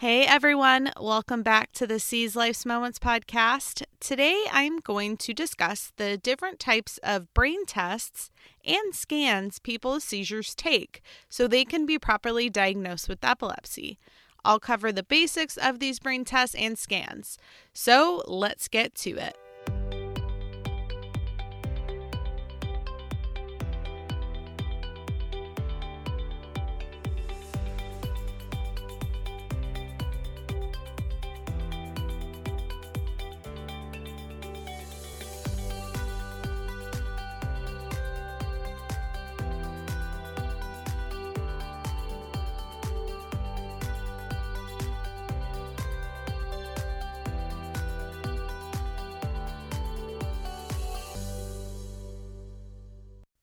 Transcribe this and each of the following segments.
Hey everyone, welcome back to the Seize Life's Moments podcast. Today I'm going to discuss the different types of brain tests and scans people with seizures take so they can be properly diagnosed with epilepsy. I'll cover the basics of these brain tests and scans. So let's get to it.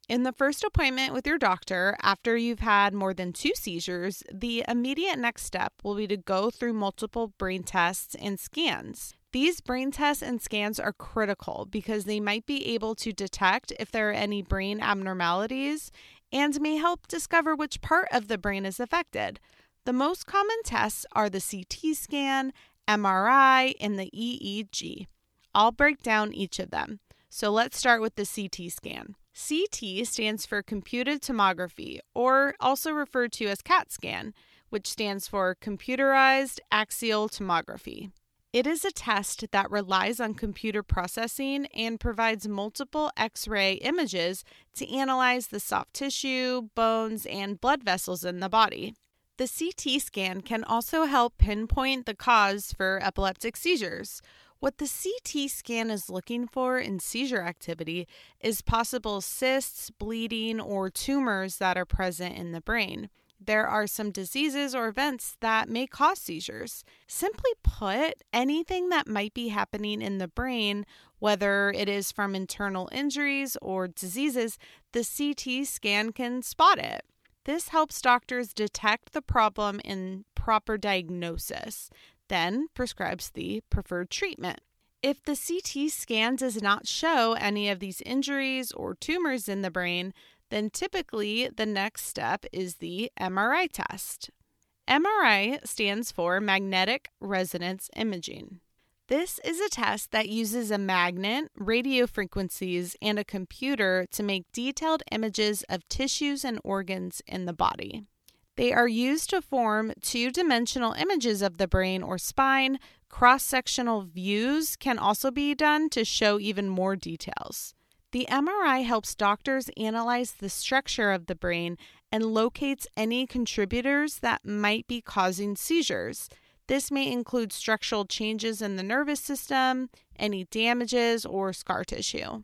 In the first appointment with your doctor, after you've had more than two seizures, the immediate next step will be to go through multiple brain tests and scans. These brain tests and scans are critical because they might be able to detect if there are any brain abnormalities and may help discover which part of the brain is affected. The most common tests are the CT scan, MRI, and the EEG. I'll break down each of them. So let's start with the CT scan. CT stands for computed tomography, or also referred to as CAT scan, which stands for computerized axial tomography. It is a test that relies on computer processing and provides multiple X ray images to analyze the soft tissue, bones, and blood vessels in the body. The CT scan can also help pinpoint the cause for epileptic seizures, what the CT scan is looking for in seizure activity is possible cysts, bleeding, or tumors that are present in the brain. There are some diseases or events that may cause seizures. Simply put, anything that might be happening in the brain, whether it is from internal injuries or diseases, the CT scan can spot it. This helps doctors detect the problem in proper diagnosis then prescribes the preferred treatment. If the CT scan does not show any of these injuries or tumors in the brain, then typically the next step is the MRI test. MRI stands for magnetic resonance imaging. This is a test that uses a magnet, radio frequencies, and a computer to make detailed images of tissues and organs in the body. They are used to form two dimensional images of the brain or spine. Cross sectional views can also be done to show even more details. The MRI helps doctors analyze the structure of the brain and locates any contributors that might be causing seizures. This may include structural changes in the nervous system, any damages, or scar tissue.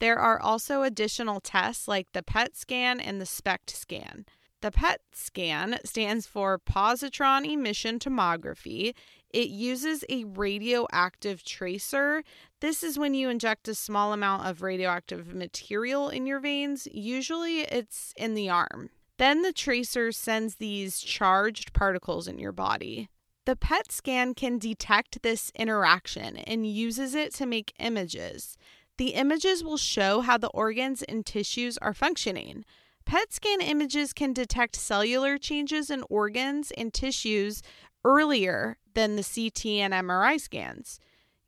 There are also additional tests like the PET scan and the SPECT scan. The PET scan stands for positron emission tomography. It uses a radioactive tracer. This is when you inject a small amount of radioactive material in your veins. Usually it's in the arm. Then the tracer sends these charged particles in your body. The PET scan can detect this interaction and uses it to make images. The images will show how the organs and tissues are functioning. PET scan images can detect cellular changes in organs and tissues earlier than the CT and MRI scans.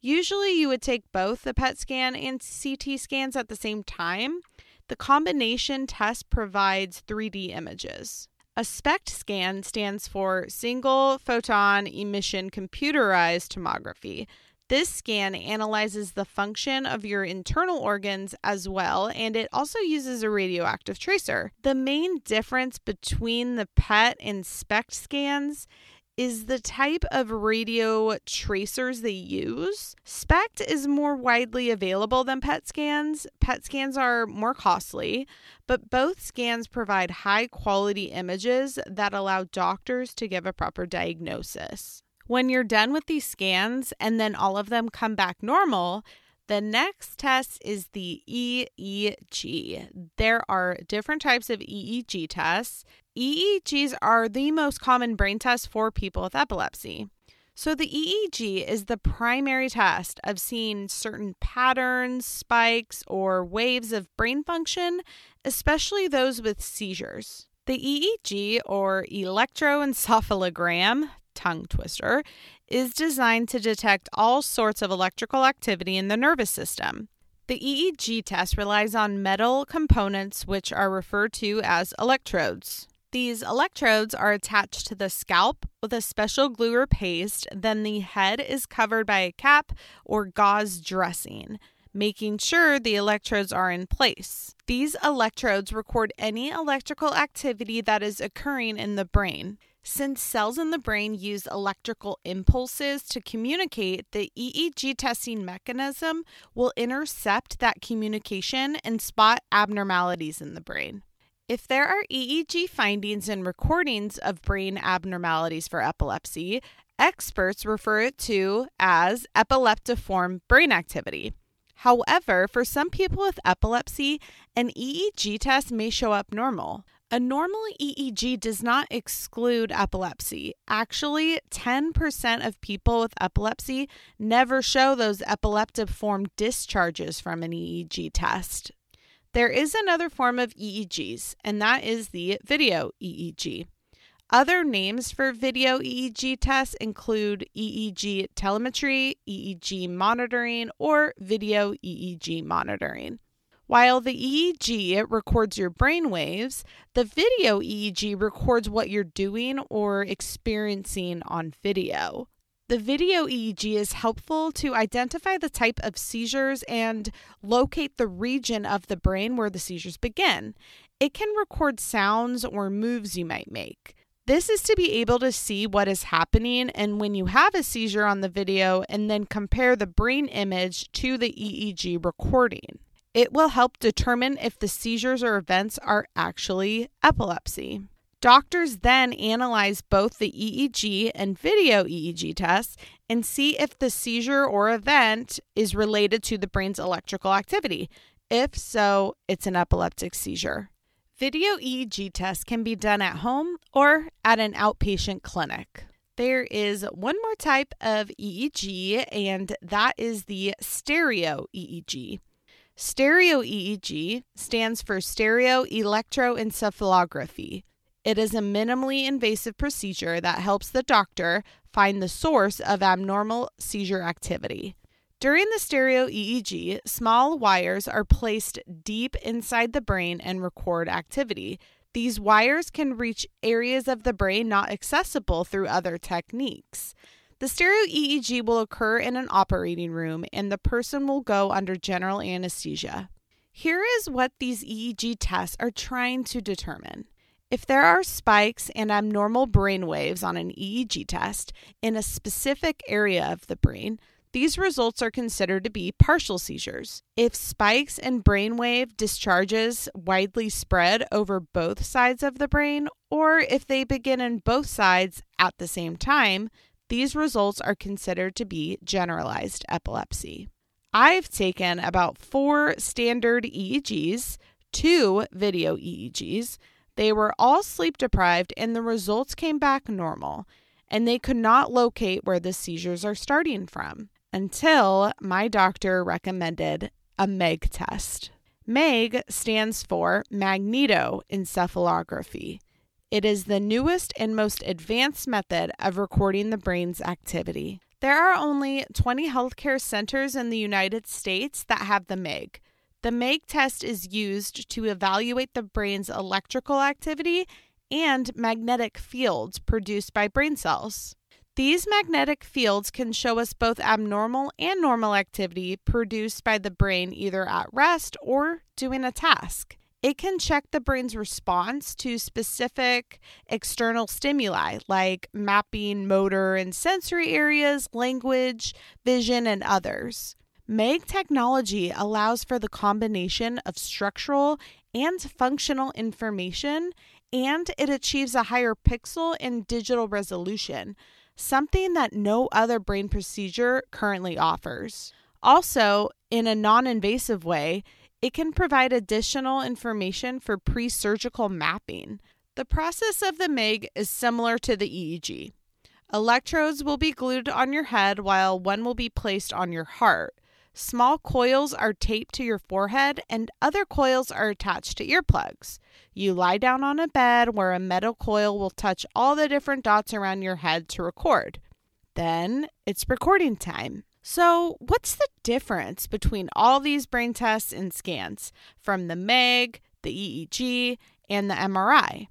Usually, you would take both the PET scan and CT scans at the same time. The combination test provides 3D images. A SPECT scan stands for Single Photon Emission Computerized Tomography. This scan analyzes the function of your internal organs as well, and it also uses a radioactive tracer. The main difference between the PET and SPECT scans is the type of radio tracers they use. SPECT is more widely available than PET scans. PET scans are more costly, but both scans provide high quality images that allow doctors to give a proper diagnosis. When you're done with these scans and then all of them come back normal, the next test is the EEG. There are different types of EEG tests. EEGs are the most common brain test for people with epilepsy. So, the EEG is the primary test of seeing certain patterns, spikes, or waves of brain function, especially those with seizures. The EEG, or electroencephalogram, tongue twister, is designed to detect all sorts of electrical activity in the nervous system. The EEG test relies on metal components, which are referred to as electrodes. These electrodes are attached to the scalp with a special glue or paste, then the head is covered by a cap or gauze dressing making sure the electrodes are in place. These electrodes record any electrical activity that is occurring in the brain. Since cells in the brain use electrical impulses to communicate, the EEG testing mechanism will intercept that communication and spot abnormalities in the brain. If there are EEG findings and recordings of brain abnormalities for epilepsy, experts refer it to as epileptiform brain activity. However, for some people with epilepsy, an EEG test may show up normal. A normal EEG does not exclude epilepsy. Actually, 10% of people with epilepsy never show those epileptiform discharges from an EEG test. There is another form of EEGs, and that is the video EEG. Other names for video EEG tests include EEG telemetry, EEG monitoring, or video EEG monitoring. While the EEG it records your brain waves, the video EEG records what you're doing or experiencing on video. The video EEG is helpful to identify the type of seizures and locate the region of the brain where the seizures begin. It can record sounds or moves you might make. This is to be able to see what is happening and when you have a seizure on the video and then compare the brain image to the EEG recording. It will help determine if the seizures or events are actually epilepsy. Doctors then analyze both the EEG and video EEG tests and see if the seizure or event is related to the brain's electrical activity. If so, it's an epileptic seizure. Video EEG tests can be done at home or at an outpatient clinic. There is one more type of EEG, and that is the stereo EEG. Stereo EEG stands for stereo electroencephalography. It is a minimally invasive procedure that helps the doctor find the source of abnormal seizure activity. During the stereo EEG, small wires are placed deep inside the brain and record activity. These wires can reach areas of the brain not accessible through other techniques. The stereo EEG will occur in an operating room and the person will go under general anesthesia. Here is what these EEG tests are trying to determine. If there are spikes and abnormal brain waves on an EEG test in a specific area of the brain, these results are considered to be partial seizures. If spikes and brainwave discharges widely spread over both sides of the brain, or if they begin in both sides at the same time, these results are considered to be generalized epilepsy. I've taken about four standard EEGs, two video EEGs. They were all sleep deprived, and the results came back normal, and they could not locate where the seizures are starting from until my doctor recommended a MEG test. MEG stands for magnetoencephalography. It is the newest and most advanced method of recording the brain's activity. There are only 20 healthcare centers in the United States that have the MEG. The MEG test is used to evaluate the brain's electrical activity and magnetic fields produced by brain cells. These magnetic fields can show us both abnormal and normal activity produced by the brain either at rest or doing a task. It can check the brain's response to specific external stimuli like mapping motor and sensory areas, language, vision, and others. MEG technology allows for the combination of structural and functional information, and it achieves a higher pixel and digital resolution something that no other brain procedure currently offers. Also, in a non invasive way, it can provide additional information for pre surgical mapping. The process of the MEG is similar to the EEG. Electrodes will be glued on your head while one will be placed on your heart. Small coils are taped to your forehead, and other coils are attached to earplugs. You lie down on a bed where a metal coil will touch all the different dots around your head to record. Then it's recording time. So, what's the difference between all these brain tests and scans from the MEG, the EEG, and the MRI?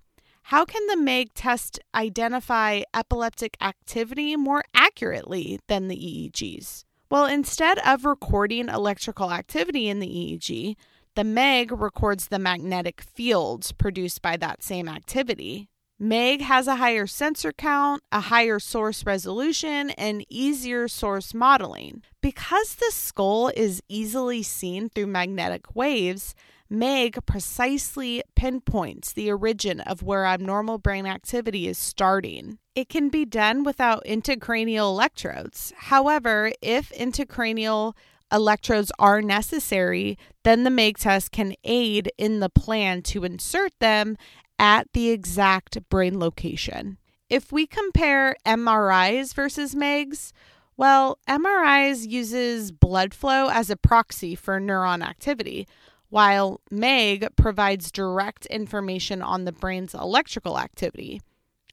How can the MEG test identify epileptic activity more accurately than the EEGs? Well, instead of recording electrical activity in the EEG, the MEG records the magnetic fields produced by that same activity. MEG has a higher sensor count, a higher source resolution, and easier source modeling. Because the skull is easily seen through magnetic waves, MEG precisely pinpoints the origin of where abnormal brain activity is starting. It can be done without intracranial electrodes. However, if intracranial electrodes are necessary, then the MEG test can aid in the plan to insert them at the exact brain location. If we compare MRIs versus MEGs, well, MRIs uses blood flow as a proxy for neuron activity, while MEG provides direct information on the brain's electrical activity.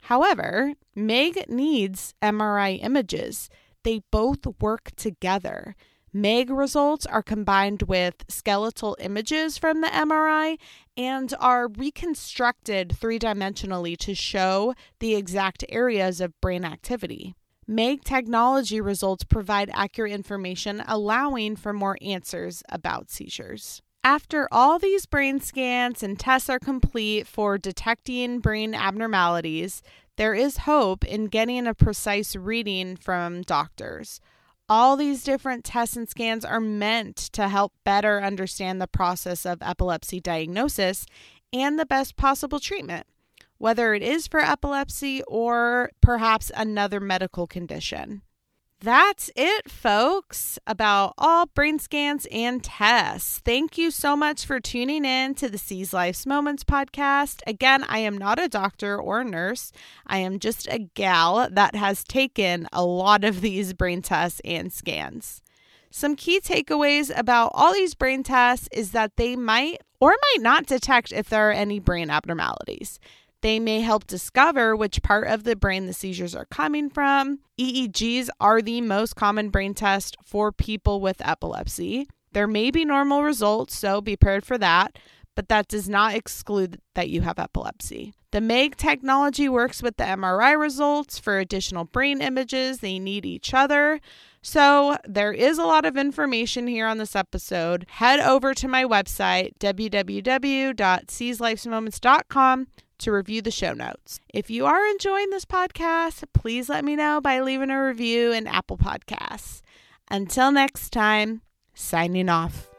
However, MEG needs MRI images. They both work together. MEG results are combined with skeletal images from the MRI and are reconstructed three dimensionally to show the exact areas of brain activity. MEG technology results provide accurate information, allowing for more answers about seizures. After all these brain scans and tests are complete for detecting brain abnormalities, there is hope in getting a precise reading from doctors. All these different tests and scans are meant to help better understand the process of epilepsy diagnosis and the best possible treatment, whether it is for epilepsy or perhaps another medical condition. That's it, folks, about all brain scans and tests. Thank you so much for tuning in to the Seize Life's Moments podcast. Again, I am not a doctor or nurse. I am just a gal that has taken a lot of these brain tests and scans. Some key takeaways about all these brain tests is that they might or might not detect if there are any brain abnormalities. They may help discover which part of the brain the seizures are coming from. EEGs are the most common brain test for people with epilepsy. There may be normal results, so be prepared for that, but that does not exclude that you have epilepsy. The MEG technology works with the MRI results for additional brain images. They need each other. So, there is a lot of information here on this episode. Head over to my website, www.seizelifesmoments.com to review the show notes. If you are enjoying this podcast, please let me know by leaving a review in Apple Podcasts. Until next time, signing off.